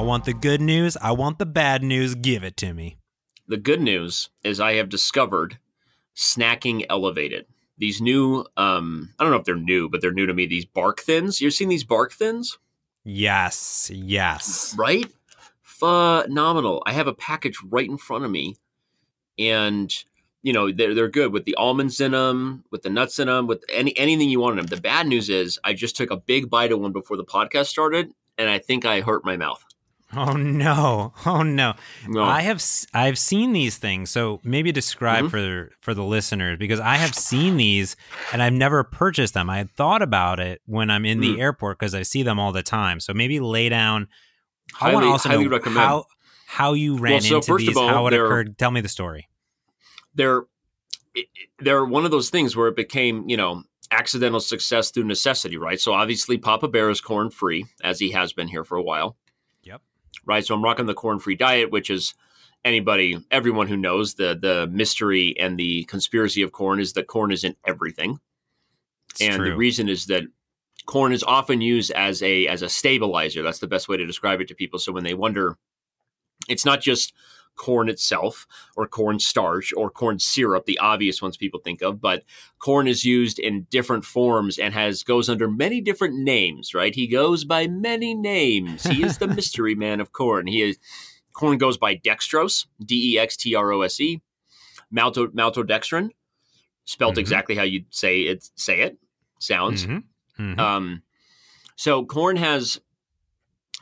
I want the good news. I want the bad news. Give it to me. The good news is I have discovered snacking elevated. These new, um, I don't know if they're new, but they're new to me. These bark thins. You've seen these bark thins? Yes, yes. Right? Phenomenal. I have a package right in front of me, and you know they're they're good with the almonds in them, with the nuts in them, with any anything you want in them. The bad news is I just took a big bite of one before the podcast started, and I think I hurt my mouth. Oh no! Oh no! No. I have I've seen these things. So maybe describe Mhm. for for the listeners because I have seen these and I've never purchased them. I had thought about it when I'm in the Mm. airport because I see them all the time. So maybe lay down. I want to also highly know recommend. how how you ran so into first of these, how it occurred. Tell me the story. they're they're one of those things where it became you know accidental success through necessity, right? So obviously Papa Bear is corn free as he has been here for a while. Right? So I'm rocking the corn free diet, which is anybody, everyone who knows the the mystery and the conspiracy of corn is that corn is in everything, It's and true. the reason is that corn is often used as a as a stabilizer. That's the best way to describe it to people. So when they wonder, it's not just corn itself or corn starch or corn syrup the obvious ones people think of but corn is used in different forms and has goes under many different names right he goes by many names he is the mystery man of corn he is corn goes by dextrose d-e-x-t-r-o-s-e malto maltodextrin spelt Mhm. exactly how you say it say it sounds Mhm. Mhm. um, so corn has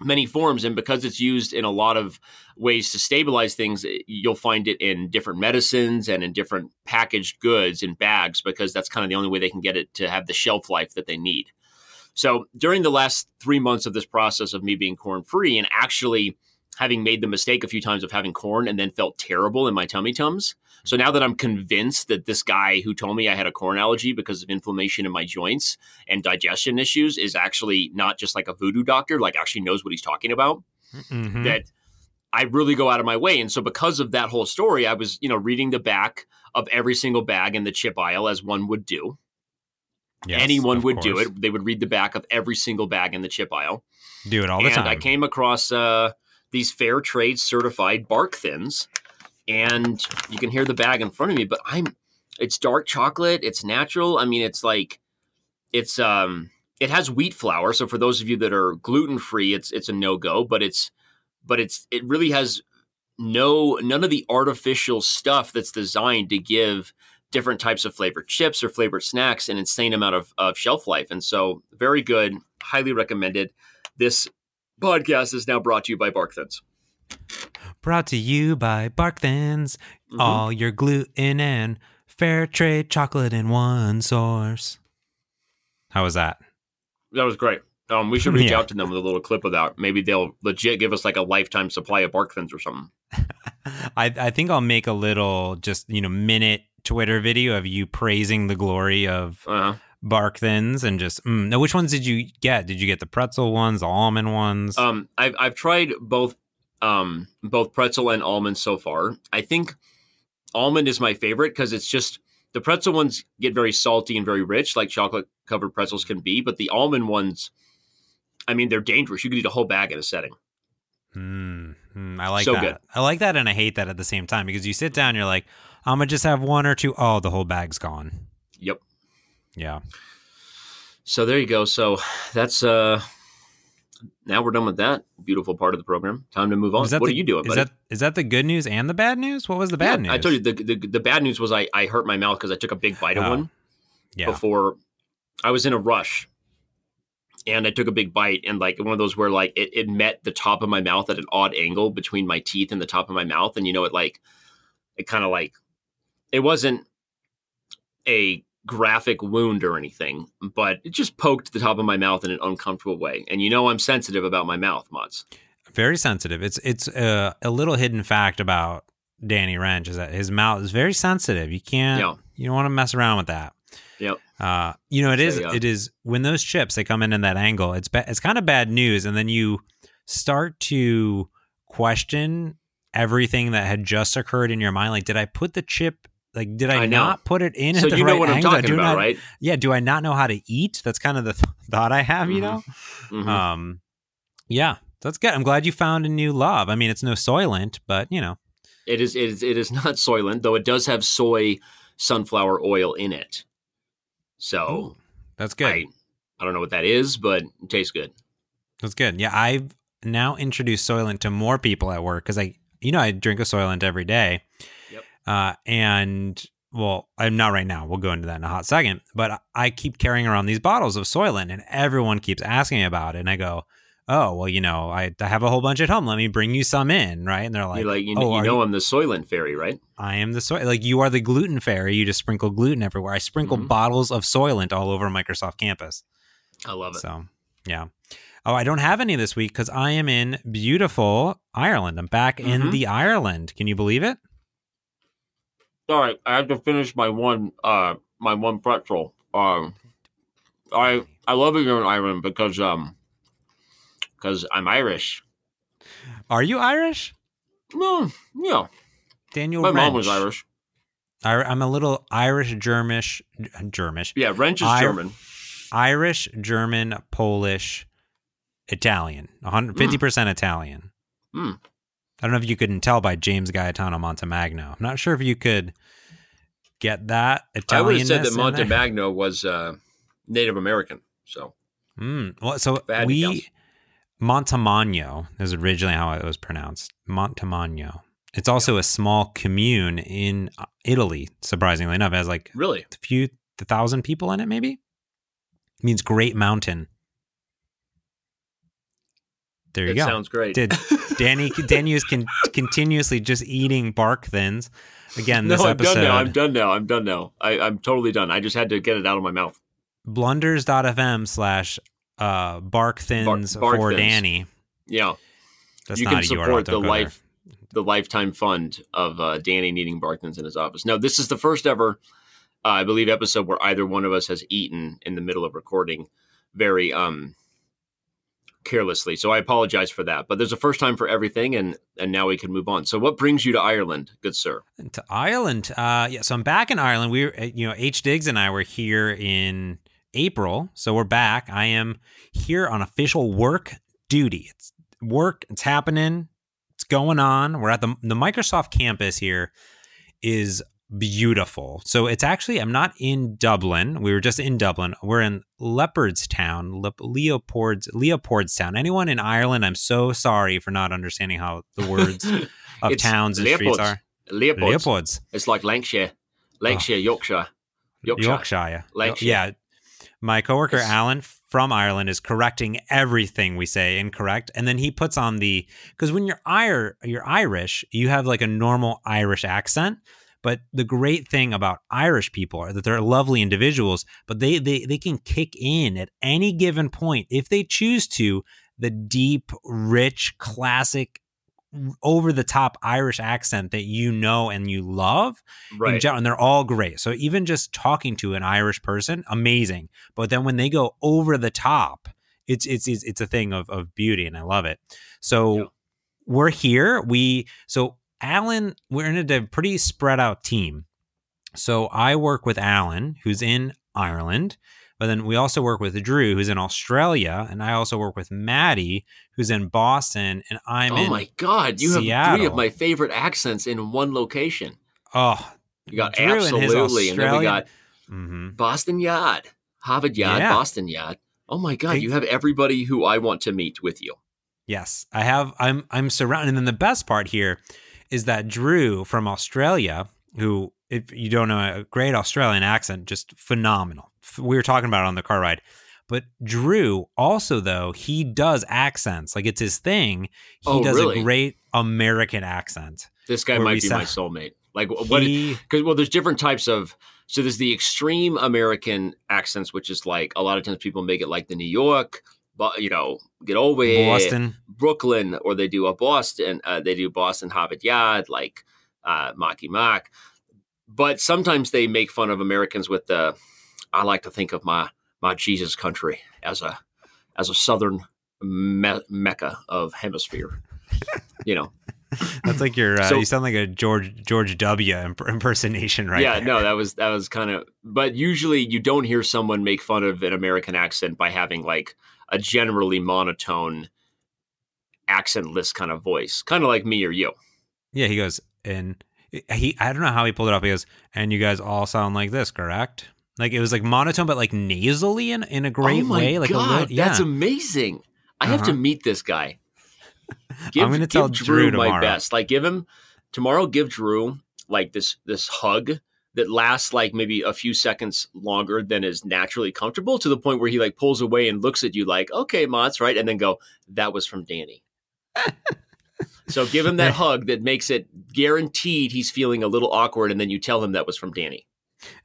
many forms, and because it's used in a lot of ways to stabilize things, eh, you'll find it in different medicines and in different packaged goods in bags because that's kind of the only way they can get it to have the shelf life that they need. So during the last three months of this process of me being corn free and actually having made the mistake a few times of having corn and then felt terrible in my tummy tums. So now that I'm convinced that this guy who told me I had a corn allergy because of inflammation in my joints and digestion issues is actually not just like a voodoo doctor, like actually knows what he's talking about, Mhm. that I really go out of my way. And so because of that whole story, I was, you know, reading the back of every single bag in the chip aisle as one would do. Yes, Anyone would do it. They would read the back of every single bag in the chip aisle Do it all the and time. I came across uh, these fair trade certified bark thins, and you can hear the bag in front of me. But I'm, it's dark chocolate. It's natural. I mean, it's like, it's um, it has wheat flour. So for those of you that are gluten free, it's it's a no go. But it's, but it's it really has no none of the artificial stuff that's designed to give different types of flavored chips or flavored snacks an insane amount of, of shelf life. And so very good, highly recommended. This podcast is now brought to you by Bark Thins. Brought to you by Bark Thins. Mhm. All your gluten and fair trade chocolate in one source. How was that? That was great. Um, we should reach Yeah. out to them with a little clip of that. Maybe they'll legit give us like a lifetime supply of Bark Thins or something. I, I think I'll make a little just, you know, minute Twitter video of you praising the glory of Uh-huh. Bark Thins and just, mm. now which ones did you get? Did you get the pretzel ones, the almond ones? Um, I've I've tried both um both pretzel and almond so far. I think almond is my favorite because it's just the pretzel ones get very salty and very rich, like chocolate covered pretzels can be, but the almond ones, I mean, they're dangerous. You could eat a whole bag in a setting. Mm, mm, I like So that. good. I like that and I hate that at the same time because you sit down, you're like, I'm to just have one or two. Oh, the whole bag's gone. Yep. Yeah. So there you go. So that's uh now we're done with that beautiful part of the program. Time to move on. What the, are you doing? Is buddy? that is that the good news and the bad news? What was the bad Yeah, news? I told you the, the the bad news was I I hurt my mouth because I took a big bite of Oh, one Yeah. before I was in a rush. And I took a big bite and like one of those where like it, it met the top of my mouth at an odd angle between my teeth and the top of my mouth. And you know, it like it kind of like it wasn't a graphic wound or anything, but it just poked the top of my mouth in an uncomfortable way. And you know I'm sensitive about my mouth, Mods. Very sensitive. It's it's uh, a little hidden fact about Danny Rensch is that his mouth is very sensitive. You can't Yeah. you don't want to mess around with that. Yep. Uh, you know, it is. So, yeah. It is when those chips they come in in that angle. It's ba- it's kind of bad news, and then you start to question everything that had just occurred in your mind. Like, did I put the chip? Like, did I, I not put it in So at the you right know what I'm talking about, not, right? Yeah. Do I not know how to eat? That's kind of the th- thought I have. You Mhm. know. Mhm. Um, yeah. That's good. I'm glad you found a new love. I mean, it's no Soylent, but you know, It is it is it is not Soylent, though it does have soy sunflower oil in it. So that's good. I I don't know what that is, but it tastes good. That's good. Yeah, I've now introduced Soylent to more people at work because I, you know, I drink a Soylent every day. Yep. Uh, and well, I'm not right now. We'll go into that in a hot second. But I keep carrying around these bottles of Soylent, and everyone keeps asking me about it. And I go, "Oh, well, you know, I, I have a whole bunch at home. Let me bring you some in, right?" And they're like, You're like you, "Oh, you know I'm the Soylent fairy, right? I am the soy. Like you are the gluten fairy. You just sprinkle gluten everywhere. I sprinkle Mhm. bottles of Soylent all over Microsoft campus. I love it. So, yeah. Oh, I don't have any this week because I am in beautiful Ireland. I'm back in Mhm. the Ireland. Can you believe it? Right, I have to finish my one uh my one pretzel. Um I I love it here in Ireland because um because I'm Irish. Are you Irish? No, yeah. Daniel My Rensch. mom was Irish. I, I'm a little Irish, Germish, Germish, Yeah, Rensch is I- German. Irish, German, Polish, Italian. 150% Italian. Hmm. I don't know if you couldn't tell by James Gaetano Montemagno. I'm not sure if you could get that I Italian. would have said that Montemagno was uh, Native American. So Mm. Well, so If I had to we. Montemagno is originally how it was pronounced. Montemagno. It's also a small commune in uh, Italy. Surprisingly enough, it has like really, a few thousand people in it. Maybe it means great mountain. There you it go. sounds great. Did Danny? Danny is con- continuously just eating bark thins. Again, no, this I'm episode done now. I'm done now. I'm done now. I, I'm totally done. I just had to get it out of my mouth. blunders.fm slash uh, bark thins bark for thins. Danny. Yeah, That's you can support the life the lifetime fund of uh, Danny needing Barkmans in his office. No, this is the first ever, uh, I believe, episode where either one of us has eaten in the middle of recording, very um carelessly. So I apologize for that. But there's a first time for everything, and and now we can move on. So what brings you to Ireland, good sir? to Ireland. Uh, yeah, so I'm back in Ireland. We, were, uh, you know, H Diggs and I were here in April, so we're back. I am here on official work duty. It's work. It's happening. It's going on. We're at the the Microsoft campus here. Is beautiful. So it's actually I'm not in Dublin. We were just in Dublin. We're in Leopardstown, Le- Leopold's Leopoldstown. Anyone in Ireland? I'm so sorry for not understanding how the words of towns and streets are. Leopold. Leopolds. It's like Lancashire, ah. Lancashire, Yorkshire, Yorkshire. Yorkshire. Lancashire. Yeah. My coworker It's- Alan from Ireland is correcting everything we say incorrect, and then he puts on the because when you're Ir you're Irish, you have like a normal Irish accent. But the great thing about Irish people are that they're lovely individuals, but they they they can kick in at any given point if they choose to the deep, rich, classic, over the top Irish accent that you know and you love in Right. general, and they're all great. So even just talking to an Irish person, amazing. But then when they go over the top, it's it's it's, it's a thing of of beauty, and I love it. So Yeah. we're here. We so Alan, we're in a pretty spread out team. So I work with Alan, who's in Ireland. But then we also work with Drew, who's in Australia, and I also work with Maddie, who's in Boston, and I'm oh my God! You have three of my favorite accents in one location. Oh, You got Drew and absolutely, and then we got mhm. Boston Yard, Harvard Yard, Yeah. Boston Yard. Oh my God! You have everybody who I want to meet with you. Yes, I have. I'm I'm surrounded. And then the best part here is that Drew from Australia, who, if you don't know, a great Australian accent, just phenomenal. We were talking about it on the car ride. But Drew also, though, he does accents. Like it's his thing. He Oh, does really? a great American accent. This guy might be sa- my soulmate. Like what? Because well, there's different types of. So there's the extreme American accents, which is like a lot of times people make it like the New York, but you know, get over here, Boston. Brooklyn, or they do a Boston. Uh, they do Boston Harvard Yard, like uh, Marky Mark. But sometimes they make fun of Americans with the. I like to think of my my Jesus country as a as a southern me- mecca of hemisphere. you know, That's like your. Uh, So- you sound like a George George W. imp- impersonation, right? yeah, there. no, that was that was kind of. But usually, you don't hear someone make fun of an American accent by having like a generally monotone accentless kind of voice, kind of like me or you. Yeah, he goes and he. I don't know how he pulled it off. He goes, and you guys all sound like this, correct? Like it was like monotone, but like nasally in in a great oh my way. Like God, a little, yeah. that's amazing. I have to Uh-huh. meet this guy. Give, I'm gonna give tell Drew my best. Like give him tomorrow. Give Drew like this this hug that lasts like maybe a few seconds longer than is naturally comfortable to the point where he like pulls away and looks at you like, okay, Mott's right, and then go, that was from Danny. so give him that hug that makes it guaranteed he's feeling a little awkward, and then you tell him that was from Danny.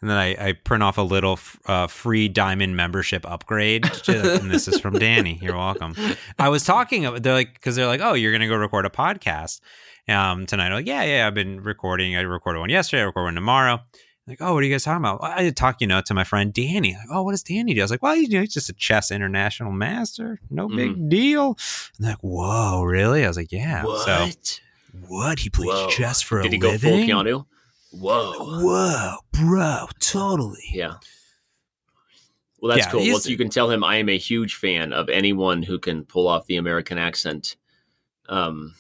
And then I, I print off a little f- uh, free diamond membership upgrade. and this is from Danny. You're welcome. I was talking. They're like, because they're like, oh, you're gonna go record a podcast um, tonight. I'm like, yeah, yeah. I've been recording. I recorded one yesterday. I record one tomorrow. Like, oh, what are you guys talking about? I talk, you know, to my friend Danny. Like, oh, what does Danny do? I was like, well, you know, he's just a chess international master. No big deal. And they're like, whoa, really? I was like, yeah. what? So what? He plays Whoa. chess for Did a he go full living? Keanu? Whoa. Whoa, bro, totally. Yeah. Well, that's Yeah, cool. Well, he's- you can tell him I am a huge fan of anyone who can pull off the American accent, um,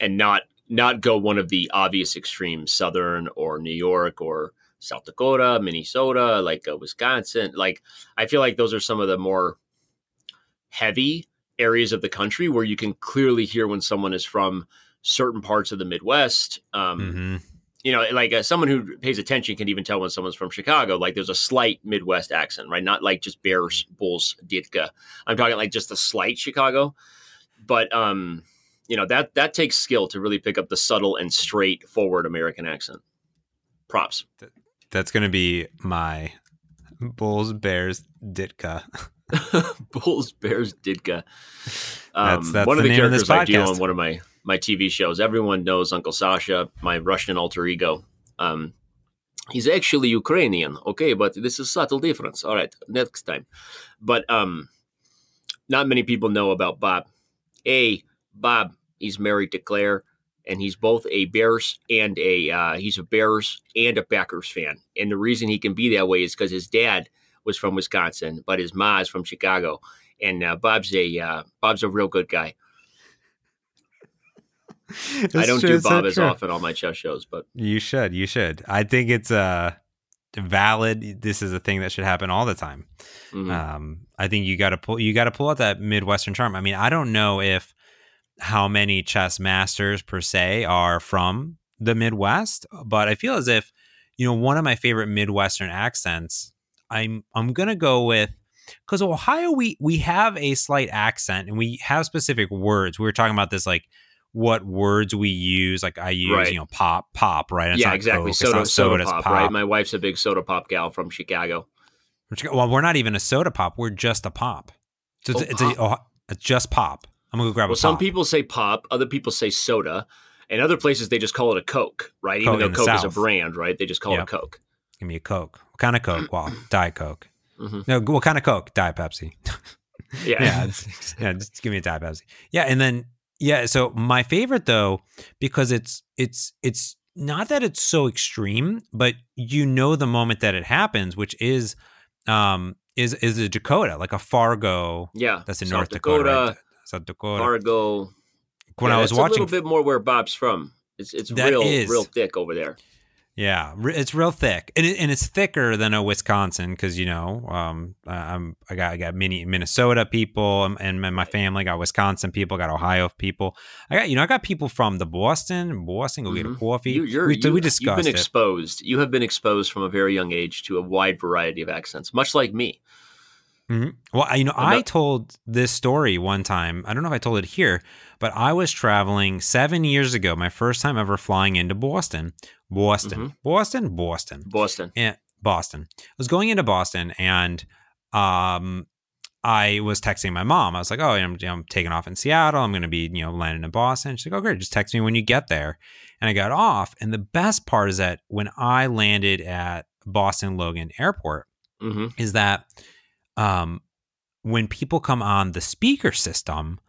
and not not go one of the obvious extremes, Southern or New York or South Dakota, Minnesota, like uh, Wisconsin. Like I feel like those are some of the more heavy areas of the country where you can clearly hear when someone is from certain parts of the Midwest. Um, hmm you know, like uh, someone who pays attention can even tell when someone's from Chicago. Like there's a slight Midwest accent, right? Not like just Bears, Bulls, Ditka. I'm talking like just a slight Chicago. But um, you know that that takes skill to really pick up the subtle and straightforward American accent. Props. That's gonna be my Bulls Bears Ditka. Bulls, Bears, Ditka. Um, That's- that's one of the the name of this characters I do podcast. on one of my my TV shows. Everyone knows Uncle Sasha, my Russian alter ego. Um, he's actually Ukrainian, okay, but this is a subtle difference. All right, next time. But um, not many people know about Bob. A Bob, he's married to Claire, and he's both a Bears and a uh, he's a Bears and a Packers fan. And the reason he can be that way is because his dad was from Wisconsin, but his ma is from Chicago. And uh, Bob's a uh, Bob's a real good guy. I don't do Bob as often on my chess shows, but You should. You should. I think it's uh valid. This is a thing that should happen all the time. mhm. Um, I think you got to pull. You got to pull out that midwestern charm. I mean, I don't know if how many chess masters per se are from the Midwest, but I feel as if you know one of my favorite midwestern accents. I'm I'm gonna go with because Ohio we we have a slight accent and we have specific words. We were talking about this like what words we use. Like I use Right. you know pop pop right. It's yeah, exactly. Coke, soda, not soda, it's pop, right? My wife's a big soda pop gal from Chicago. Well, we're not even a soda pop. We're just a pop. So it's, Oh, it's, a, oh, it's just pop. I'm gonna go grab Well, a some pop. people say pop, other people say soda, and other places they just call it a Coke, right? Coke Even though Coke is a brand, right? They just call Yep. it a Coke. Give me a Coke. What kind of Coke? Well, Diet Coke. Mhm. No, what kind of Coke? Diet Pepsi. Yeah. yeah, it's- yeah. Just give me a Diet Pepsi. Yeah, and then yeah. So my favorite though, because it's it's it's not that it's so extreme, but you know the moment that it happens, which is um is is a Dakota, like a Fargo. yeah. That's in South North Dakota. Dakota, right? South Dakota. Fargo. when Yeah, I was watching a little bit more where Bob's from. It's it's real is. real thick over there. Yeah, it's real thick, and, it, and it's thicker than a Wisconsin because you know, um, I- I'm I got I got many Minnesota people, um, and my- my family got Wisconsin people, got Ohio people. I got you know I got people from the Boston, Boston. Go get a Mhm. coffee. You, you're, we, you, we You've discussed been it. exposed. You have been exposed from a very young age to a wide variety of accents, much like me. Mhm. Well, I- you know, I told this story one time. I don't know if I told it here, but I was traveling seven years ago. My first time ever flying into Boston, Boston, Mm-hmm. Boston, Boston. Boston. and Boston. I was going into Boston and um I was texting my mom. I was like, "Oh, I'm, I'm taking off in Seattle. I'm going to be, you know, landing in Boston." She's like, "Oh, great. Just text me when you get there." And I got off. And the best part is that when I landed at Boston Logan Airport, hmm is that um, when people come on the speaker system,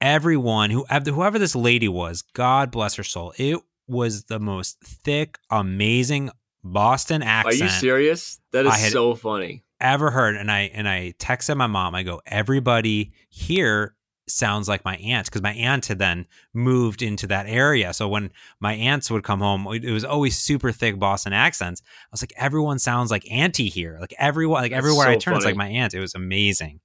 everyone who whoever this lady was, God bless her soul, it was the most thick, amazing Boston accent. Are you serious? That is so funny. ever heard. And I and I texted my mom. I go, everybody here sounds like my aunt because my aunt had then moved into that area. So when my aunts would come home, it was always super thick Boston accents. I was like, everyone sounds like auntie here. Like everyone, like That's everywhere so I turn, it's like my aunt. It was amazing.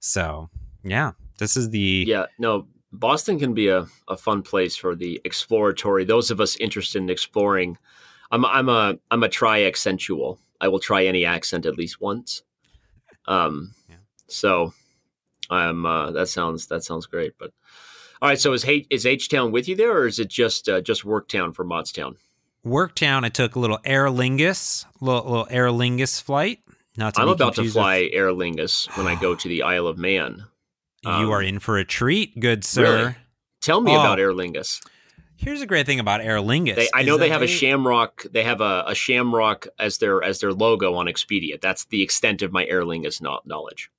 So yeah, this is the Yeah, no, Boston can be a, a fun place for the exploratory. Those of us interested in exploring. I'm I'm a I'm a tri accentual. I will try any accent at least once. Um, Yeah. so um, uh, that sounds that sounds great. But all right, so is H is H Town with you there, or is it just uh, just Worktown for Mottstown? Worktown. I took a little Aer Lingus, little, little Aer Lingus flight. Not to I'm about to confused with- fly Aer Lingus when I go to the Isle of Man. you um, are in for a treat, good sir. Really? Tell me Oh. about Aer Lingus. Here's a great thing about Aer Lingus. They, I know they have a shamrock. They have a, a shamrock as their as their logo on Expedia. That's the extent of my Aer Lingus no- knowledge.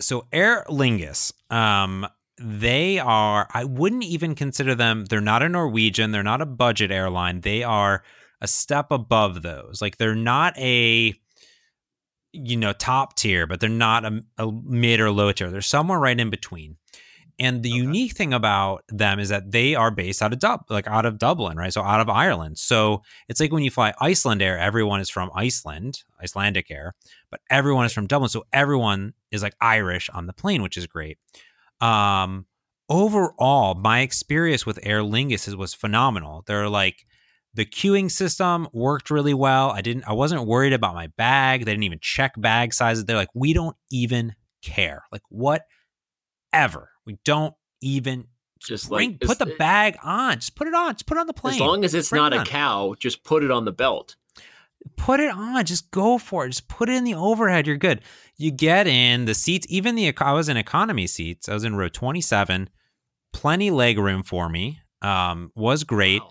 So Aer Lingus, um, they are. I wouldn't even consider them. They're not a Norwegian. They're not a budget airline. They are a step above those. Like they're not a, you know, top tier, but they're not a, a mid or low tier. They're somewhere right in between. And the Okay. unique thing about them is that they are based out of Dub, like out of Dublin, right? So out of Ireland. So it's like when you fly Iceland Air, everyone is from Iceland, Icelandic Air, but everyone is from Dublin. So everyone is like Irish on the plane, which is great. Um, overall, my experience with Aer Lingus was phenomenal. They're like the queuing system worked really well. I didn't, I wasn't worried about my bag. They didn't even check bag sizes. They're like, we don't even care. Like whatever. We don't even Just bring, like put the bag on. Just put it on. Just put it on the plane. As long as it's Bring not it a cow, just put it on the belt. put it on just go for it just put it in the overhead you're good you get in the seats even the i was in economy seats i was in row 27 plenty leg room for me um was great Wow.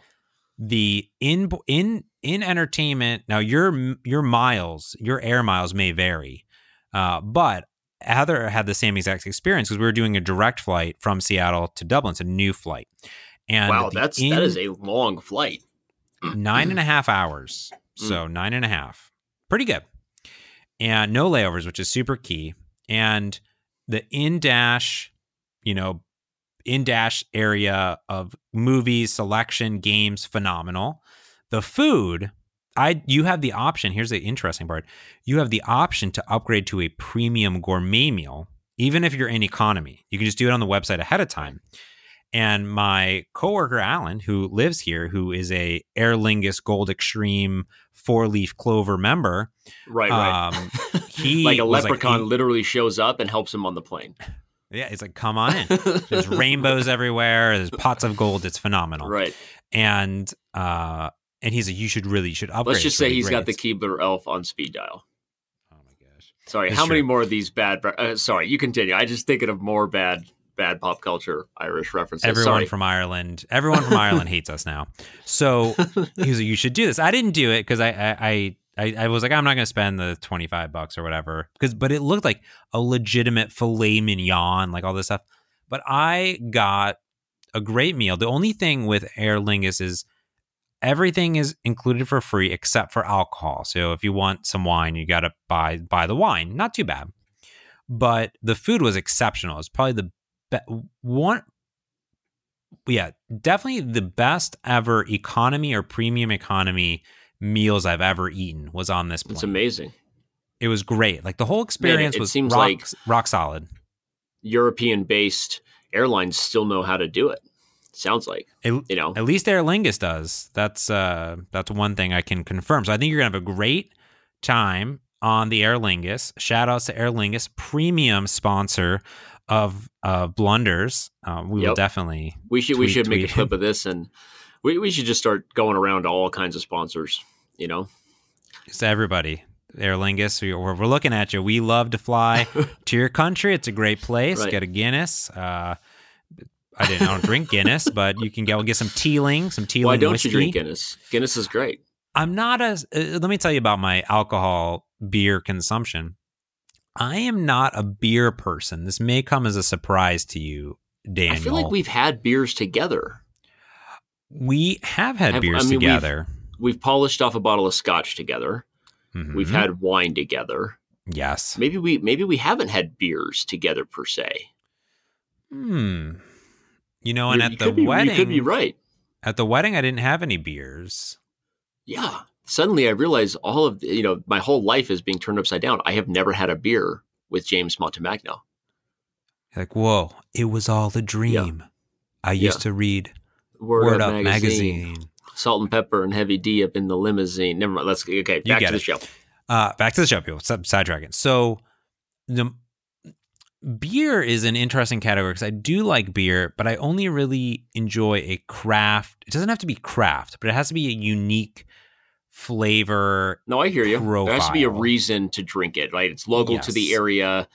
the in in in entertainment now your your miles your air miles may vary uh but Heather had the same exact experience because we were doing a direct flight from Seattle to Dublin. It's a new flight, and wow, that's in- that is a long flight. nine and a half hours. Mm. So nine and a half. Pretty good. And no layovers, which is super key. And the in dash, you know, in dash area of movies, selection, games, phenomenal. The food, I you have the option. Here's the interesting part. You have the option to upgrade to a premium gourmet meal, even if you're in economy. You can just do it on the website ahead of time. And my coworker Alan, who lives here, who is a Aer Lingus Gold Extreme four leaf clover member, Right, right. um, he like a was like, leprechaun he- literally shows up and helps him on the plane. yeah, it's like come on in. There's rainbows everywhere. There's pots of gold. It's phenomenal. right. And uh, and he's like, you should really you should upgrade. Let's just It's say really he's great. got the It's- Keebler elf on speed dial. Oh my gosh. Sorry, That's how many more of these bad? Uh, sorry, you continue. I just thinking of more bad, bad pop culture Irish references. Everyone sorry. from Ireland, everyone from Ireland hates us now. So he was like, "You should do this." I didn't do it because I, I, I, I, I was like, "I'm not going to spend the 25 bucks or whatever." Because, but it looked like a legitimate filet mignon, like all this stuff. But I got a great meal. The only thing with Aer Lingus is everything is included for free except for alcohol. So if you want some wine, you got to buy buy the wine. Not too bad. But the food was exceptional. It's probably the be- one yeah, definitely the best ever economy or premium economy meals I've ever eaten was on this plane. It's amazing. It was great. Like the whole experience it was seems rock, like- rock solid. European-based airlines still know how to do it. Sounds like It, you know. At least Aer Lingus does. That's uh that's one thing I can confirm. So I think you're gonna have a great time on the Aer Lingus. Shout outs to Aer Lingus, premium sponsor of uh blunders. Uh, we will definitely We should we tweet- should make a clip of this, and we we should just start going around to all kinds of sponsors. You know, It's everybody. Aer Lingus, we, we're, we're looking at you. We love to fly to your country. It's a great place. Right. Get a Guinness. Uh, I didn't. I don't drink Guinness, but you can go get some Teeling, some Teeling why don't whiskey. you drink Guinness? Guinness is great. I'm not as. Uh, let me tell you about my alcohol beer consumption. I am not a beer person. This may come as a surprise to you, Daniel. I feel like we've had beers together. we have had Have- beers I mean, we've- together. We've polished off a bottle of scotch together. We've Mhm. had wine together. yes. Maybe we maybe we haven't had beers together per se. Hmm. You know, and You- at you the be- wedding, you could be right. at the wedding, I didn't have any beers. Yeah. Suddenly, I realized all of the, you know my whole life is being turned upside down. I have never had a beer with James Montemagno. Like, whoa, it was all a dream. I used Yeah. to read Word, Word, Up, Up magazine. magazine. Salt and Pepper and Heavy D up in the limousine. Never mind. Let's okay. Back to the it. show. Uh, back to the show, people. Side- Sidetracking. So, the beer is an interesting category because I do like beer, but I only really enjoy a craft. It doesn't have to be craft, but it has to be a unique flavor. No, I hear you. There has to be a reason to drink it, right? It's local to the area.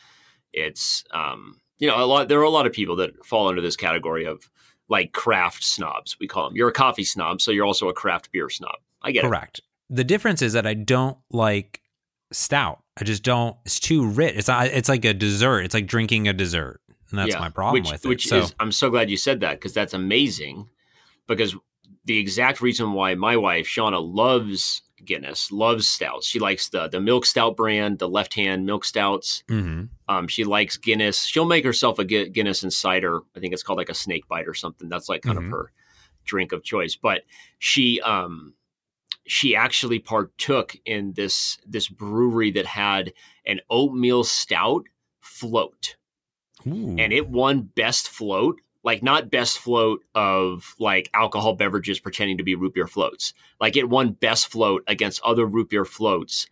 It's um, you know, a lot. There are a lot of people that fall under this category of like craft snobs. We call them. You're a coffee snob, so you're also a craft beer snob. I get it. Correct. The difference is that I don't like stout. I just don't. It's too rich. It's not, it's like a dessert. It's like drinking a dessert, and that's Yeah, my problem which, with it. Which so, is, I'm so glad you said that because that's amazing. Because the exact reason why my wife Shauna loves Guinness, loves stouts. She likes the the milk stout brand, the left hand milk stouts. Mhm. Um, she likes Guinness. She'll make herself a Guinness and cider. I think it's called like a snake bite or something. That's like kind Mhm. of her drink of choice. But she um she actually partook in this this brewery that had an oatmeal stout float. Ooh. and it won best float like not best float of like alcohol beverages pretending to be root beer floats. Like it won best float against other root beer floats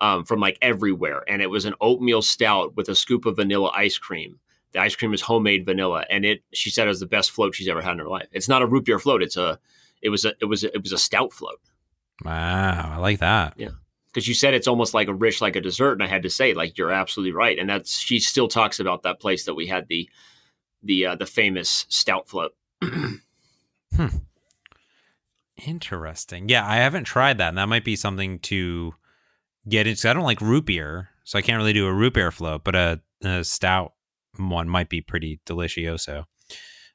um, from like everywhere. And it was an oatmeal stout with a scoop of vanilla ice cream. The ice cream is homemade vanilla and it she said it was the best float she's ever had in her life. It's not a root beer float. It's a it was a it was a, it was a stout float wow, I like that. Yeah. Because you said it's almost like a rich like a dessert and i had to say like you're absolutely right and that's she still talks about that place that we had the the uh, the famous stout float Interesting. Yeah, I haven't tried that, and that might be something to get into. I don't like root beer, so I can't really do a root beer float, but a, a stout one might be pretty delicioso.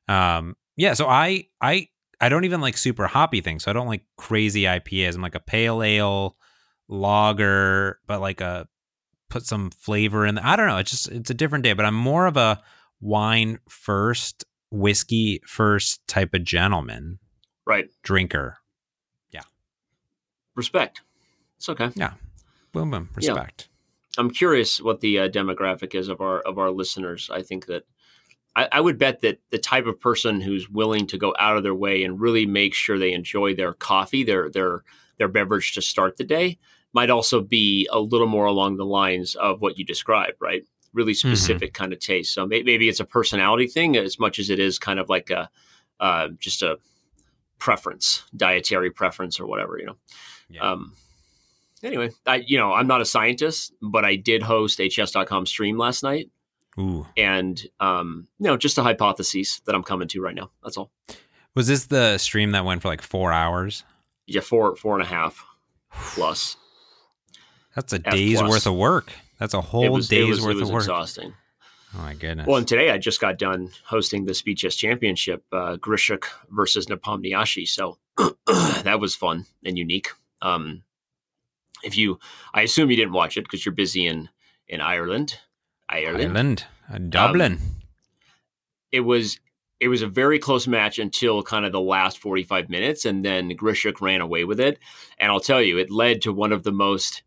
Um, yeah. So I I I don't even like super hoppy things. So I don't like crazy IPAs. I'm like a pale ale lager, but like a put some flavor in. I don't know. It's just it's a different day. But I'm more of a wine first, whiskey first type of gentleman right drinker. Yeah. Respect it's okay Yeah. Boom, boom. Yeah. Respect. i'm curious what the uh, demographic is of our of our listeners i think that I, I would bet that the type of person who's willing to go out of their way and really make sure they enjoy their coffee their their their beverage to start the day might also be a little more along the lines of what you described right? Really specific kind of taste. So may, maybe it's a personality thing as much as it is kind of like a uh, just a preference dietary preference or whatever you know? Yeah. um, anyway, I you know I'm not a scientist, but I did host a chess.com stream last night, Ooh. and um, you know just a hypothesis that I'm coming to right now. That's all. Was this the stream that went for like four hours? Yeah, four four and a half plus. That's a F day's plus. worth of work. That's a whole was, day's was, worth it was of work. exhausting. Oh my goodness. Well, and today I just got done hosting the Speed Chess Championship, uh, Grischuk versus Nepomniachtchi. So that was fun and unique. Um, if you, I assume you didn't watch it because you're busy in in Ireland. Ireland. Ireland, uh, Dublin. it was it was a very close match until kind of the last 45 minutes and then Grischuk ran away with it and I'll tell you it led to one of the most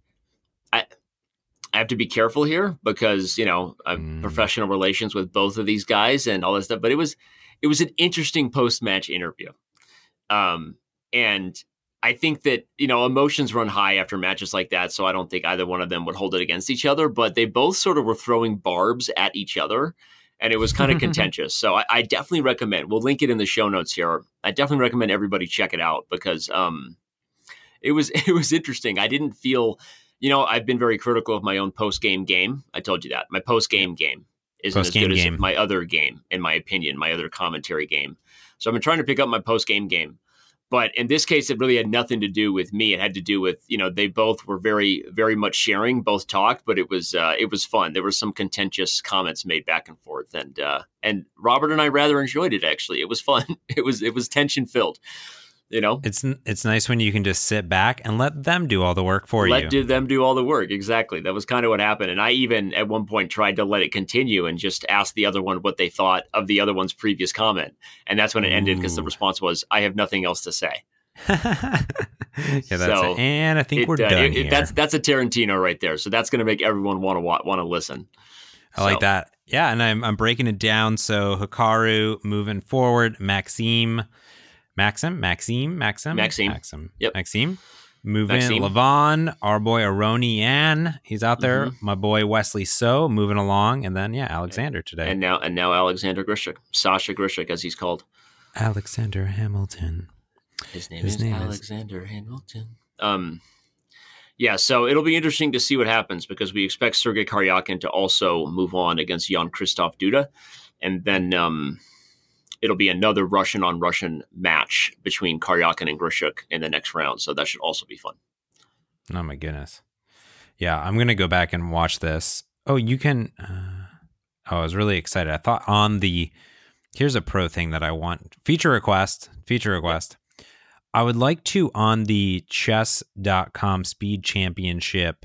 I I have to be careful here because you know Mm. professional relations with both of these guys and all this stuff but it was it was an interesting post match interview um and I think that you know emotions run high after matches like that so I don't think either one of them would hold it against each other but they both sort of were throwing barbs at each other and it was kind of contentious. So I, I definitely recommend. We'll link it in the show notes here. I definitely recommend everybody check it out because um, it was it was interesting. I didn't feel, you know, I've been very critical of my own post game game. I told you that my post game game isn't as Post-game good game. as my other game, in my opinion, my other commentary game. So I've been trying to pick up my post game game. But in this case, it really had nothing to do with me. It had to do with you know they both were very very much sharing, both talked, but it was uh, it was fun. There were some contentious comments made back and forth, and uh, and Robert and I rather enjoyed it. Actually, it was fun. It was it was tension filled. You know, It's it's nice when you can just sit back and let them do all the work for let you. Let do them do all the work. Exactly. That was kind of what happened. And I even at one point tried to let it continue and just ask the other one what they thought of the other one's previous comment. And that's when it ended because the response was, "I have nothing else to say." yeah, that's So, it. And I think It, we're uh, done it- that's that's a Tarantino right there. So that's going to make everyone want to want to listen. I like that. Yeah, and I'm I'm breaking it down. So Hikaru moving forward, Maxime, Maxim, Maxime, Maxim, Maxime. Maxim, Yep. Maxime. Moving Maxime. Levon, our boy Aronian, he's out there. Mm-hmm. My boy Wesley So moving along, and then yeah, Alexander today. And now and now Alexander Grischuk, Sasha Grischuk, as he's called. Alexander Hamilton. His name His is name is- Alexander Hamilton. Um, yeah, so it'll be interesting to see what happens because we expect Sergei Karyakin to also move on against Jan Christoph Duda, and then um, it'll be another Russian on Russian match between Karyakin and Grischuk in the next round. So that should also be fun. Oh my goodness. Yeah, I'm gonna go back and watch this. Oh, you can. Uh, oh, I was really excited. I thought on the here's a pro thing that I want feature request. Feature request. I would like to on the chess.com speed championship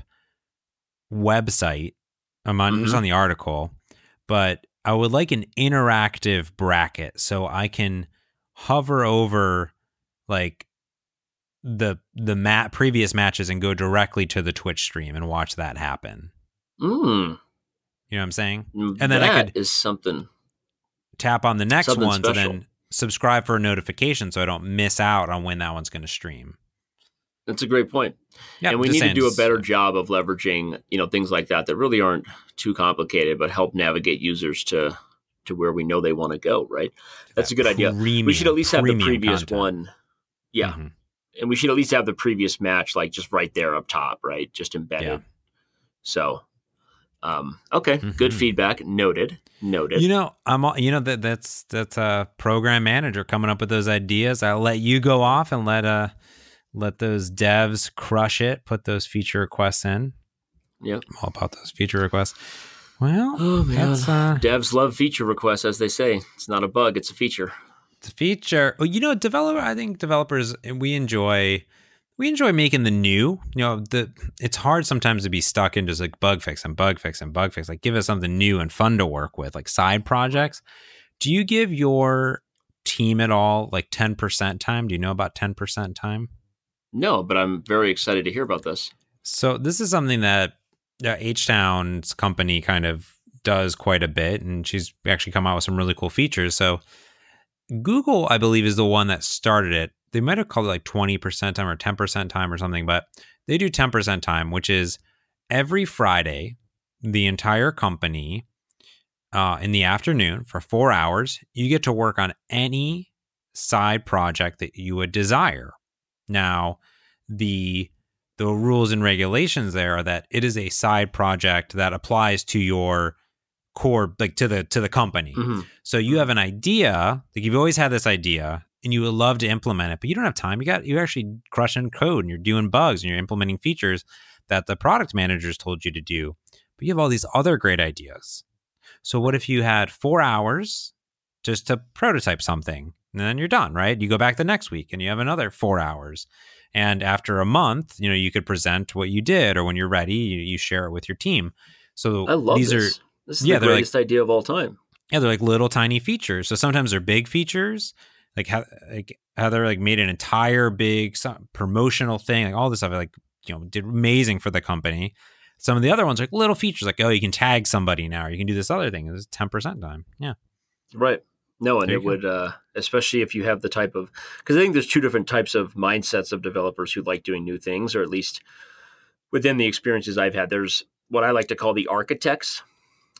website. I'm on just Mhm. on the article, but I would like an interactive bracket so I can hover over like the the mat previous matches and go directly to the Twitch stream and watch that happen. Mm, You know what I'm saying? and then I could- is something. Tap on the next Something one to special. then subscribe for a notification so I don't miss out on when that one's going to stream. That's a great point. And we need to do a better job of leveraging, you know, things like that that really aren't too complicated, but help navigate users to to where we know they want to go. Right. That's a good idea. premium- we should at least have the previous content. one. Yeah, Mhm. and we should at least have the previous match like just right there up top, right? Just embedded. Yeah. So, um, okay, good Mhm. feedback. Noted. Noted. You know, I'm all- you know that that's that's a program manager coming up with those ideas. I'll let you go off and let uh let those devs crush it. Put those feature requests in. Yep. I'm all about those feature requests. Well, oh man, uh devs love feature requests, as they say. It's not a bug; it's a feature. It's a feature. Oh, you know, developer. I think developers we enjoy we enjoy making the new. You know, the it's hard sometimes to be stuck in just like bug fix and bug fix and bug fix. Like, give us something new and fun to work with, like side projects. Do you give your team at all like ten percent time? Do you know about ten percent time? No, but I'm very excited to hear about this. So this is something that uh, H Town's company kind of does quite a bit, and she's actually come out with some really cool features. So Google, I believe, is the one that started it. They might have called it like twenty percent time or ten percent time or something, but they do ten percent time, which is every Friday, the entire company uh, in the afternoon for four hours, you get to work on any side project that you would desire. Now, the the rules and regulations there are that it is a side project that applies to your core like to the to the company. Mhm. So you have an idea, like you've always had this idea and you would love to implement it, but you don't have time. You got you're actually crushing code and you're doing bugs and you're implementing features that the product managers told you to do. But you have all these other great ideas. So what if you had 4 hours just to prototype something and then you're done, right? You go back the next week and you have another 4 hours. And after a month, you know, you could present what you did or when you're ready, you, you share it with your team. So I love these this. are this is yeah, the they're like- greatest idea of all time. yeah, they're like little tiny features. So sometimes they're big features, like how like how they're like made an entire big promotional thing, like all this stuff. Like you know, did amazing for the company. Some of the other ones are like little features, like oh, you can tag somebody now, or you can do this other thing. It's ten percent time. Yeah, Right. No, and There it would, uh, especially if you have the type of, because I think there's two different types of mindsets of developers who like doing new things, or at least within the experiences I've had. There's what I like to call the architects.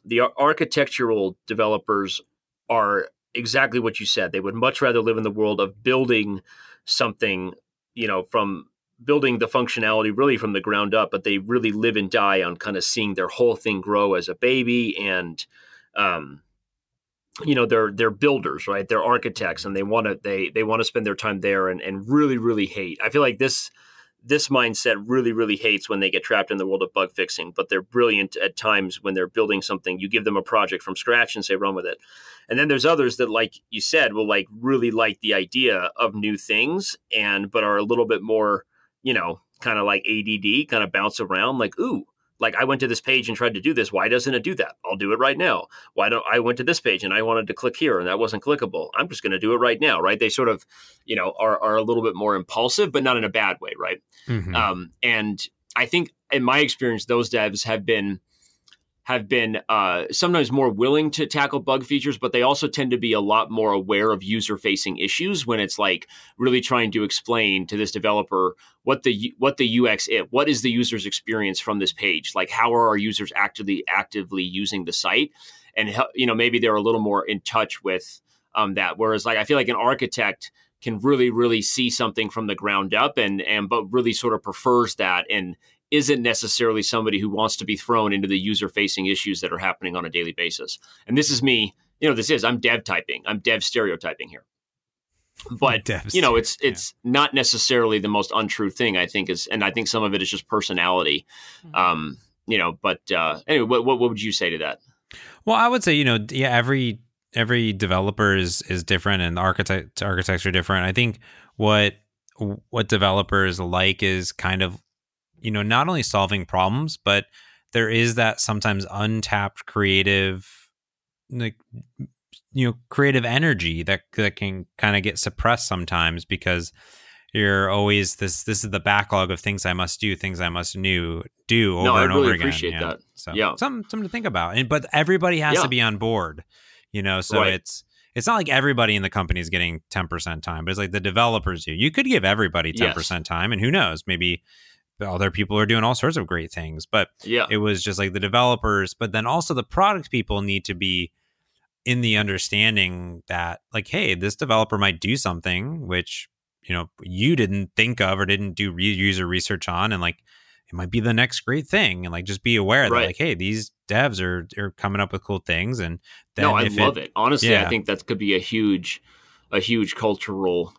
The ar- architectural developers are exactly what you said. They would much rather live in the world of building something, you know, from building the functionality really from the ground up, but they really live and die on kind of seeing their whole thing grow as a baby and, um, you know they're they're builders right they're architects and they want to they they want to spend their time there and and really really hate i feel like this this mindset really, really hates when they get trapped in the world of bug fixing, but they're brilliant at times when they're building something. You give them a project from scratch and say, run with it. And then there's others that, like you said, will like really like the idea of new things and, but are a little bit more, you know, kind of like ADD, kind of bounce around, like, ooh, like I went to this page and tried to do this. Why doesn't it do that? I'll do it right now. Why don't I went to this page and I wanted to click here and that wasn't clickable? I'm just going to do it right now, right? They sort of, you know, are are a little bit more impulsive, but not in a bad way, right? Mm-hmm. Um, and I think in my experience, those devs have been have been uh, sometimes more willing to tackle bug features, but they also tend to be a lot more aware of user facing issues when it's like really trying to explain to this developer what the what the UX is, what is the user's experience from this page, like how are our users actively actively using the site, and you know maybe they're a little more in touch with um, that. Whereas like I feel like an architect can really really see something from the ground up and and but really sort of prefers that and isn't necessarily somebody who wants to be thrown into the user facing issues that are happening on a daily basis. And this is me, you know, this is I'm dev typing. I'm dev stereotyping here. But Dev you know, it's it's yeah. not necessarily the most untrue thing, I think is and I think some of it is just personality. Mm-hmm. Um, you know, but uh anyway, what, what what would you say to that? Well, I would say, you know, yeah, every every developer is is different and the architect architects are different. I think what what developers like is kind of you know, not only solving problems, but there is that sometimes untapped creative, like, you know, creative energy that that can kind of get suppressed sometimes because you're always this. This is the backlog of things I must do, things I must new do over no, and really over again. Appreciate yeah. that. So yeah, something something to think about. And but everybody has yeah. to be on board. You know, so right. it's it's not like everybody in the company is getting 10% time, but it's like the developers do. You could give everybody 10% yes. time, and who knows, maybe other people are doing all sorts of great things but yeah it was just like the developers but then also the product people need to be in the understanding that like hey this developer might do something which you know you didn't think of or didn't do re- user research on and like it might be the next great thing and like just be aware right. that like hey these devs are are coming up with cool things and no i love it, it. honestly yeah. i think that could be a huge a huge cultural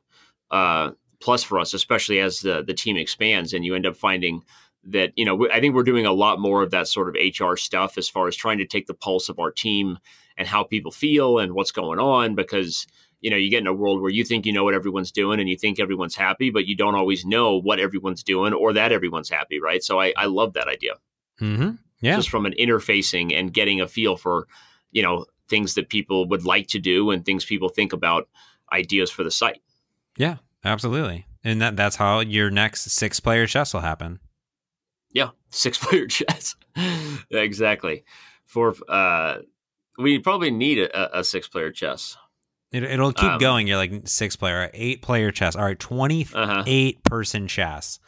uh plus for us, especially as the the team expands and you end up finding that you know I think we're doing a lot more of that sort of HR stuff as far as trying to take the pulse of our team and how people feel and what's going on because you know you get in a world where you think you know what everyone's doing and you think everyone's happy but you don't always know what everyone's doing or that everyone's happy right? So i, I love that idea. Mm-hmm. yeah. Just from an interfacing and getting a feel for you know things that people would like to do and things people think about ideas for the site. Yeah Absolutely. And that that's how your next six player chess will happen. Yeah, six player chess. exactly. For uh we probably need a, a six player chess. It, will keep um, going. You're like six player, eight player chess. All right, 28 uh-huh. person chess.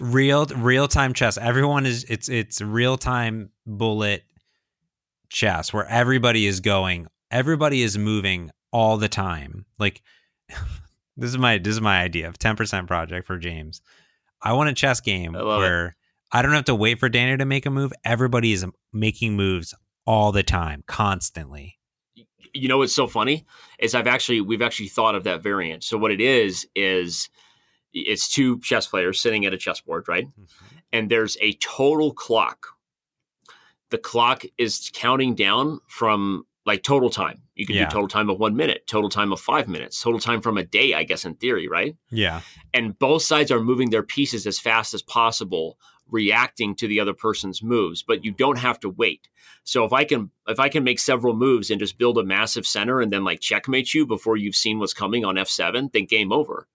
Real real time chess. Everyone is it's it's real time bullet chess where everybody is going, everybody is moving all the time. Like this is my this is my idea of 10% project for James. I want a chess game I where it. I don't have to wait for Danny to make a move. Everybody is making moves all the time, constantly. You know what's so funny is I've actually we've actually thought of that variant. So what it is is it's two chess players sitting at a chessboard, right? Mm-hmm. And there's a total clock. The clock is counting down from like total time. You can yeah. do total time of one minute, total time of five minutes, total time from a day, I guess, in theory, right? Yeah. And both sides are moving their pieces as fast as possible, reacting to the other person's moves, but you don't have to wait. So if I can if I can make several moves and just build a massive center and then like checkmate you before you've seen what's coming on F7, then game over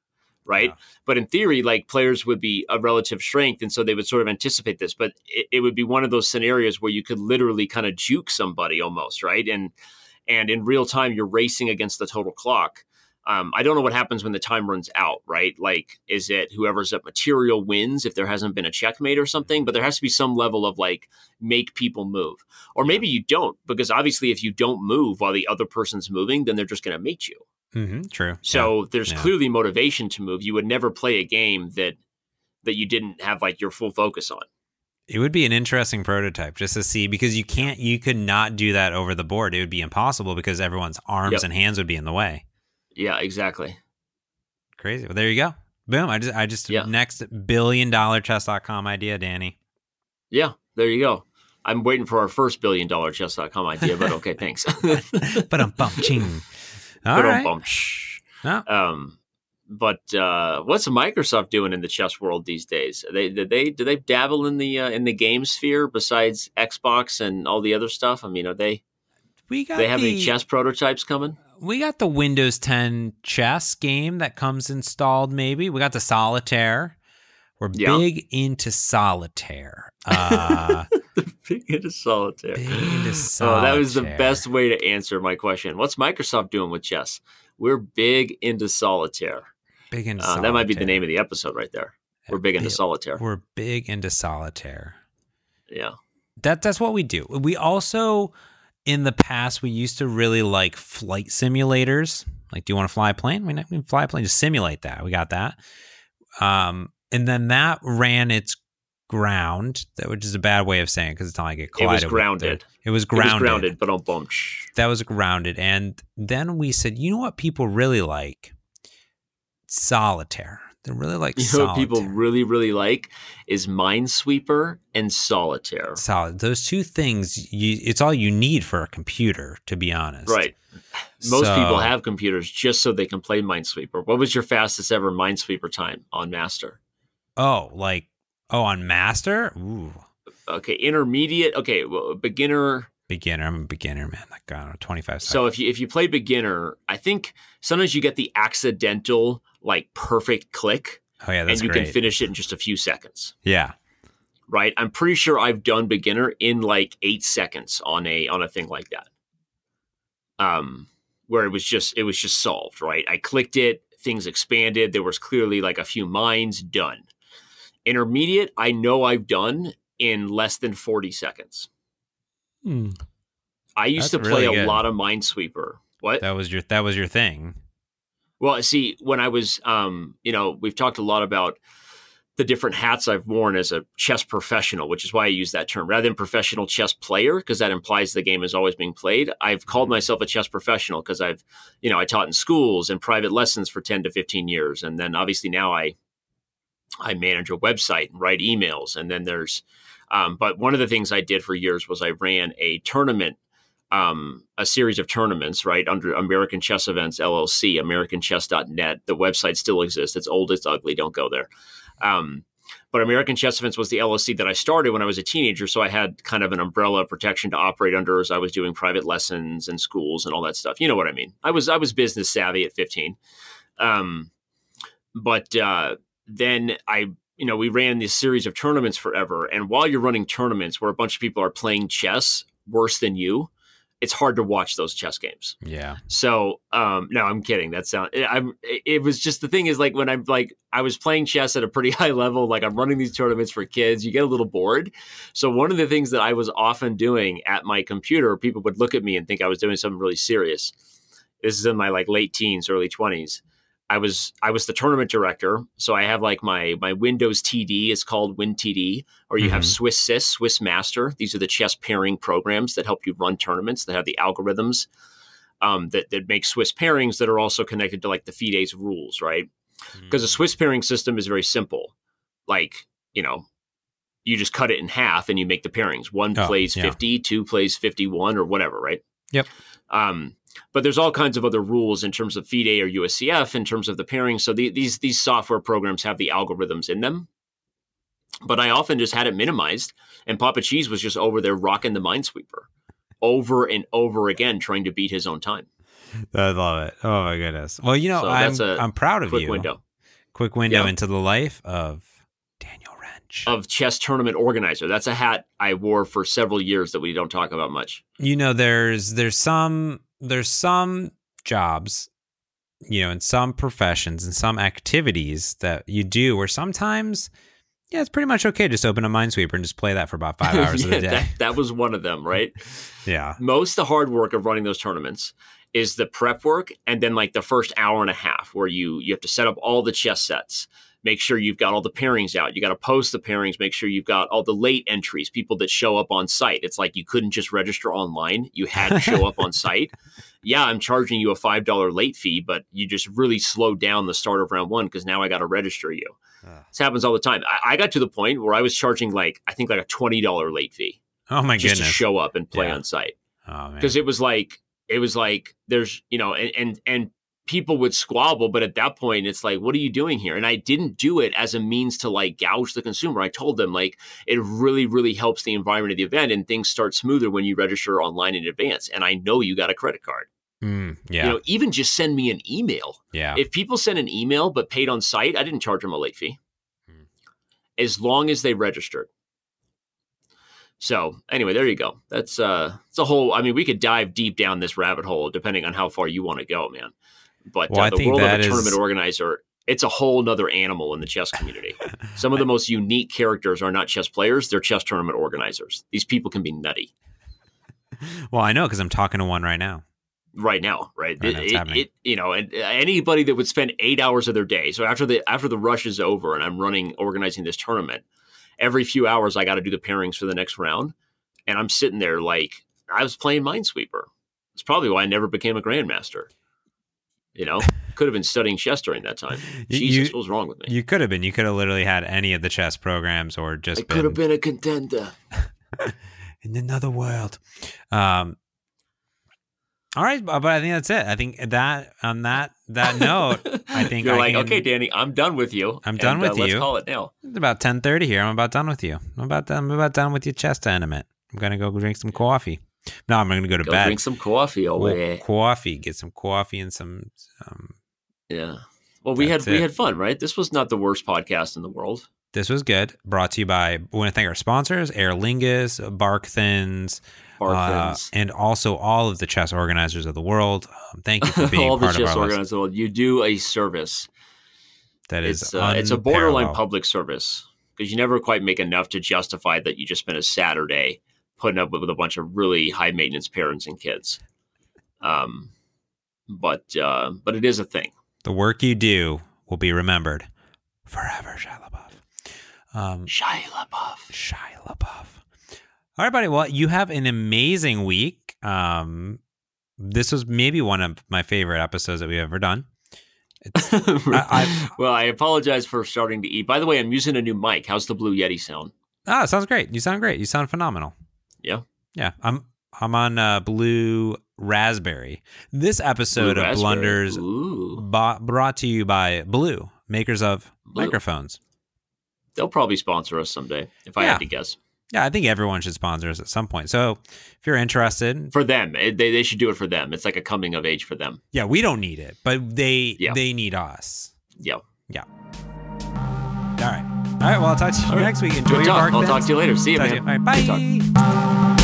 right? Yeah. But in theory, like players would be a relative strength, and so they would sort of anticipate this. But it, it would be one of those scenarios where you could literally kind of juke somebody almost, right? And and in real time, you're racing against the total clock. Um, I don't know what happens when the time runs out, right? Like, is it whoever's up material wins if there hasn't been a checkmate or something? But there has to be some level of like make people move, or maybe you don't, because obviously, if you don't move while the other person's moving, then they're just going to mate you. Mm-hmm, true. So yeah. there's yeah. clearly motivation to move. You would never play a game that that you didn't have like your full focus on. It would be an interesting prototype just to see because you can't you could not do that over the board. It would be impossible because everyone's arms yep. and hands would be in the way. Yeah, exactly. Crazy. Well, there you go. Boom. I just, I just, Yeah. next billion dollar chess.com idea, Danny. Yeah, there you go. I'm waiting for our first billion dollar chess.com idea, but okay, thanks. But I'm bum ching. All But right. Yeah. Um, but uh, what's Microsoft doing in the chess world these days? They did they do they dabble in the uh, in the game sphere besides Xbox and all the other stuff? I mean, are they We got they have the, any chess prototypes coming? We got the Windows 10 chess game that comes installed. Maybe we got the solitaire. We're Yeah. big into solitaire. Uh, Big into solitaire. big into Oh, that was the best way to answer my question. What's Microsoft doing with chess? We're big into solitaire. Big into Uh, that might be the name of the episode right there. We're big into solitaire. We're big into solitaire. Yeah. That that's what we do. We also in the past we used to really like flight simulators. Like, do you want to fly a plane? We can fly a plane. Just simulate that. We got that. Um, and then that ran its ground, which is a bad way of saying because it's not like it It collided. was grounded. the- it was grounded. It was grounded. but on boom. That was grounded. And then we said, you know what people really like? Solitaire. They really like You know solitaire. what people really, really like is Minesweeper and Solitaire. solid. Those two things, you, it's all you need for a computer, to be honest. Right. Most So- people have computers just so they can play Minesweeper. What was your fastest ever Minesweeper time on Master? Oh, like oh, on master. Ooh, Okay, intermediate. Okay, well, beginner. beginner. I'm a beginner, man. Like I don't know, 25 So seconds. if you if you play beginner, I think sometimes you get the accidental like perfect click, oh yeah, that's and you great. can finish it in just a few seconds. yeah, Right? I'm pretty sure I've done beginner in like eight seconds on a on a thing like that. Um, where it was just it was just solved. Right? I clicked it, things expanded. There was clearly like a few mines done. Intermediate, I know I've done in less than forty seconds. Hmm. I used That's to play really a good. lot of Minesweeper. What? that was your that was your thing. Well, see, when I was, um, you know, we've talked a lot about the different hats I've worn as a chess professional, which is why I use that term rather than professional chess player, because that implies the game is always being played. I've called myself a chess professional because I've, you know, I taught in schools and private lessons for 10 to 15 years. And then obviously now I, I manage a website and write emails. And then there's, um, but one of the things I did for years was I ran a tournament um, a series of tournaments, right, under American Chess Events LLC, AmericanChess.net. The website still exists. It's old, it's ugly. Don't go there. Um, but American Chess Events was the LLC that I started when I was a teenager. So I had kind of an umbrella of protection to operate under as I was doing private lessons and schools and all that stuff. You know what I mean? I was I was business savvy at 15. Um, but uh, then I you know, we ran this series of tournaments forever. And while you're running tournaments where a bunch of people are playing chess worse than you, it's hard to watch those chess games. Yeah. So, um, no, I'm kidding. That sound. I'm. It was just the thing is like when I'm like I was playing chess at a pretty high level. Like I'm running these tournaments for kids. You get a little bored. So one of the things that I was often doing at my computer, people would look at me and think I was doing something really serious. This is in my like late teens, early twenties. I was I was the tournament director, so I have like my my Windows TD is called WinTD, or you have Mhm. Swiss Sys, Swiss Master. These are the chess pairing programs that help you run tournaments. That have the algorithms um, that that make Swiss pairings that are also connected to like the FIDE's rules, right? Because a Swiss pairing system is very simple. Like you know, you just cut it in half and you make the pairings. One Oh, plays yeah. fifty, two plays fifty-one, or whatever, right? Yep. Um, but there's all kinds of other rules in terms of FIDE or USCF in terms of the pairing. So the, these these software programs have the algorithms in them. But I often just had it minimized, and Papa Cheese was just over there rocking the Minesweeper over and over again, trying to beat his own time. I love it. Oh my goodness. Well, you know, So I'm that's a I'm proud of you. Quick you. window Quick window Yeah. into the life of Daniel Rensch. of chess tournament organizer. That's a hat I wore for several years that we don't talk about much. you know there's there's some there's some jobs you know in some professions and some activities that you do where sometimes yeah it's pretty much okay just open a minesweeper and just play that for about five hours of the day. That, that was one of them, right? yeah. Most the hard work of running those tournaments is the prep work and then like the first hour and a half where you you have to set up all the chess sets make sure you've got all the pairings out you got to post the pairings make sure you've got all the late entries people that show up on site it's like you couldn't just register online you had to show up on site yeah, I'm charging you a five dollar late fee, but you just really slowed down the start of round one because now I got to register you. Ugh. This happens all the time. I, I got to the point where I was charging like I think like a twenty dollar late fee Oh my goodness. just goodness. to show up and play Yeah. on site oh because it was like it was like there's you know and and and people would squabble but at that point it's like what are you doing here? And i didn't do it as a means to like gouge the consumer. I told them like it really really helps the environment of the event and things start smoother when you register online in advance and i know you got a credit card. Mm, yeah. you know even just send me an email. Yeah. if people send an email but paid on site i didn't charge them a late fee. Hmm. as long as they registered. So anyway there you go. That's uh it's a whole i mean we could dive deep down this rabbit hole depending on how far you want to go man but Well, uh, the world of a that is- tournament organizer it's a whole nother animal in the chess community some of the most unique characters are not chess players they're chess tournament organizers these people can be nutty well, I know because I'm talking to one right now. right now, right? Right It- now, it- it- you know, and uh, anybody that would spend eight hours of their day. So after the after the rush is over, and I'm running organizing this tournament, every few hours I got to do the pairings for the next round, and I'm sitting there like I was playing Minesweeper. It's probably why I never became a grandmaster. You know, could have been studying chess during that time. You- Jesus, you- what was wrong with me? You could have been. You could have literally had any of the chess programs, or just I could have been been a contender. in another world. Um. All right, but but I think that's it. I think that on that that note, I think you're I like, can- okay, Danny, I'm done with you. I'm done and, with uh, Let's you. call it now. it's about ten thirty here. I'm about done with you. I'm about done, I'm about done with your chess tournament. I'm gonna go drink some coffee. No, I'm gonna go to Go bed. drink some coffee over Well, coffee. Get some coffee and some. um Yeah. Well, we had we had fun, right? This was not the worst podcast in the world. This was good. Brought to you by. We want to thank our sponsors: Aer Lingus, Bark Thins, uh, and also all of the chess organizers of the world. Um, thank you for being all the part of chess organizers. in the world. You do a service. That is It's uh, it's a borderline public service because you never quite make enough to justify that you just spent a Saturday putting up with a bunch of really high maintenance parents and kids. Um, but uh, but it is a thing. The work you do will be remembered forever, Shia LaBeouf. Um, Shia LaBeouf. Shia LaBeouf. All right, buddy. Well, you have an amazing week. Um, this was maybe one of my favorite episodes that we've ever done. I- well, I apologize for starting to eat. By the way, I'm using a new mic. How's the Blue Yeti sound? ah, sounds great. You sound great. You sound phenomenal. Yeah. Yeah. I'm I'm on uh, Blue Raspberry. This episode Blue of raspberry. Blunders brought to you by Blue, makers of Blue. microphones. They'll probably sponsor us someday, if I Yeah. had to guess. Yeah, I think everyone should sponsor us at some point. So if you're interested, For them, it- they, they should do it for them. It's like a coming of age for them. yeah, we don't need it, but they Yeah. they need us. Yeah. Right. All right. Well, I'll talk to you All right. next week. Enjoy Good your talk. bark. I'll talk to you later. See you, Talk man. you. All right. Bye.